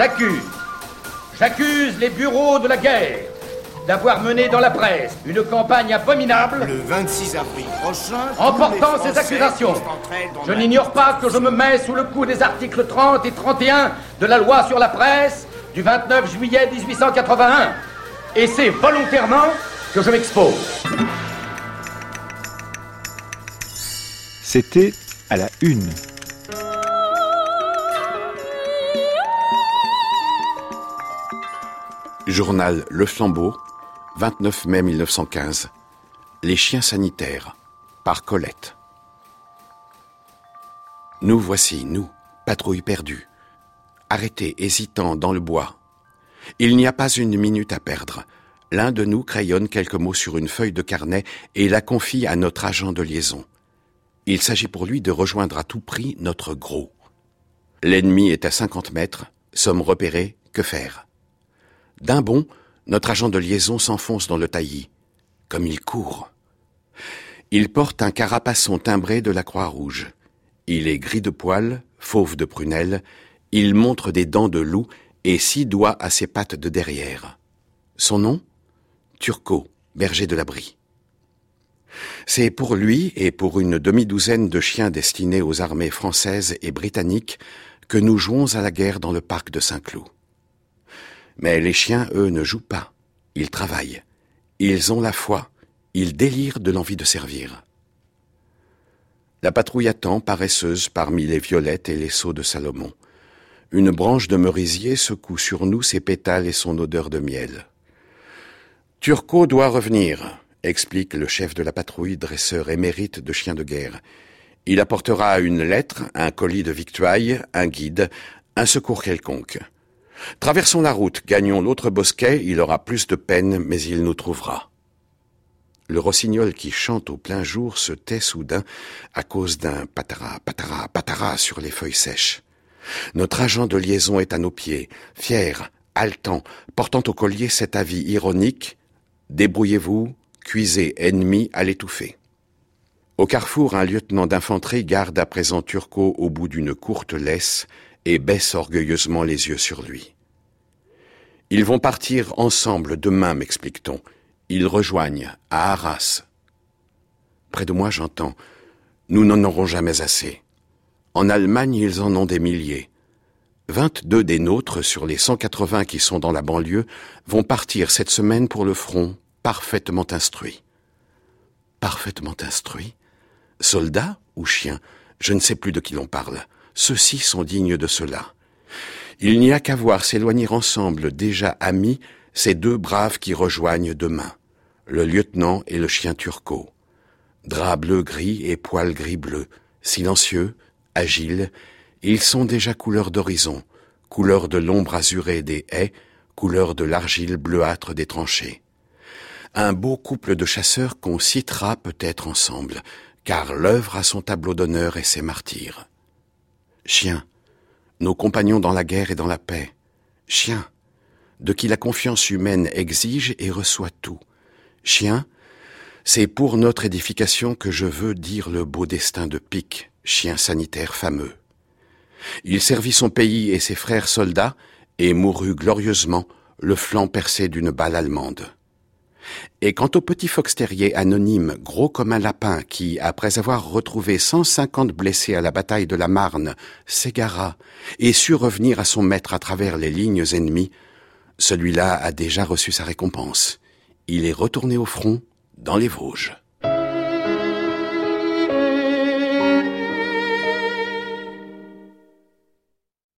J'accuse, j'accuse les bureaux de la guerre d'avoir mené dans la presse une campagne abominable. Le 26 avril prochain. En portant ces accusations, je n'ignore pas que je me mets sous le coup des articles 30 et 31 de la loi sur la presse du 29 juillet 1881. Et c'est volontairement que je m'expose. C'était à la une. Journal Le Flambeau, 29 mai 1915. Les chiens sanitaires, par Colette. Nous voici, nous, patrouille perdue, arrêtés, hésitants dans le bois. Il n'y a pas une minute à perdre. L'un de nous crayonne quelques mots sur une feuille de carnet et la confie à notre agent de liaison. Il s'agit pour lui de rejoindre à tout prix notre gros. L'ennemi est à 50 mètres, sommes repérés, que faire? D'un bond, notre agent de liaison s'enfonce dans le taillis. Comme il court. Il porte un carapasson timbré de la Croix-Rouge. Il est gris de poils, fauve de prunelle, il montre des dents de loup et six doigts à ses pattes de derrière. Son nom? Turco, berger de l'abri. C'est pour lui et pour une demi-douzaine de chiens destinés aux armées françaises et britanniques que nous jouons à la guerre dans le parc de Saint-Cloud. Mais les chiens, eux, ne jouent pas. Ils travaillent. Ils ont la foi. Ils délirent de l'envie de servir. La patrouille attend, paresseuse, parmi les violettes et les seaux de Salomon. Une branche de merisier secoue sur nous ses pétales et son odeur de miel. Turco doit revenir, explique le chef de la patrouille, dresseur émérite de chiens de guerre. Il apportera une lettre, un colis de victuailles, un guide, un secours quelconque. Traversons la route, gagnons l'autre bosquet, il aura plus de peine, mais il nous trouvera. Le rossignol qui chante au plein jour se tait soudain à cause d'un patara, patara, patara sur les feuilles sèches. Notre agent de liaison est à nos pieds, fier, haletant, portant au collier cet avis ironique. Débrouillez-vous, cuisez ennemi à l'étouffer. Au carrefour, un lieutenant d'infanterie garde à présent Turco au bout d'une courte laisse et baisse orgueilleusement les yeux sur lui. Ils vont partir ensemble demain, m'explique-t-on. Ils rejoignent à Arras. Près de moi, j'entends Nous n'en aurons jamais assez. En Allemagne, ils en ont des milliers. Vingt-deux des nôtres sur les cent quatre-vingts qui sont dans la banlieue vont partir cette semaine pour le front, parfaitement instruits. Parfaitement instruits Soldats ou chiens? Je ne sais plus de qui l'on parle. Ceux-ci sont dignes de cela. Il n'y a qu'à voir s'éloigner ensemble, déjà amis, ces deux braves qui rejoignent demain, le lieutenant et le chien turco. Drap bleu-gris et poils gris-bleu, silencieux, agiles, ils sont déjà couleur d'horizon, couleur de l'ombre azurée des haies, couleur de l'argile bleuâtre des tranchées. Un beau couple de chasseurs qu'on citera peut-être ensemble, car l'œuvre a son tableau d'honneur et ses martyrs. Chiens, nos compagnons dans la guerre et dans la paix. Chiens, de qui la confiance humaine exige et reçoit tout. Chiens, c'est pour notre édification que je veux dire le beau destin de Pic, chien sanitaire fameux. Il servit son pays et ses frères soldats et mourut glorieusement, le flanc percé d'une balle allemande. Et quant au petit fox terrier anonyme, gros comme un lapin, qui, après avoir retrouvé cent cinquante blessés à la bataille de la Marne, s'égara et sut revenir à son maître à travers les lignes ennemies, celui-là a déjà reçu sa récompense. Il est retourné au front dans les Vosges.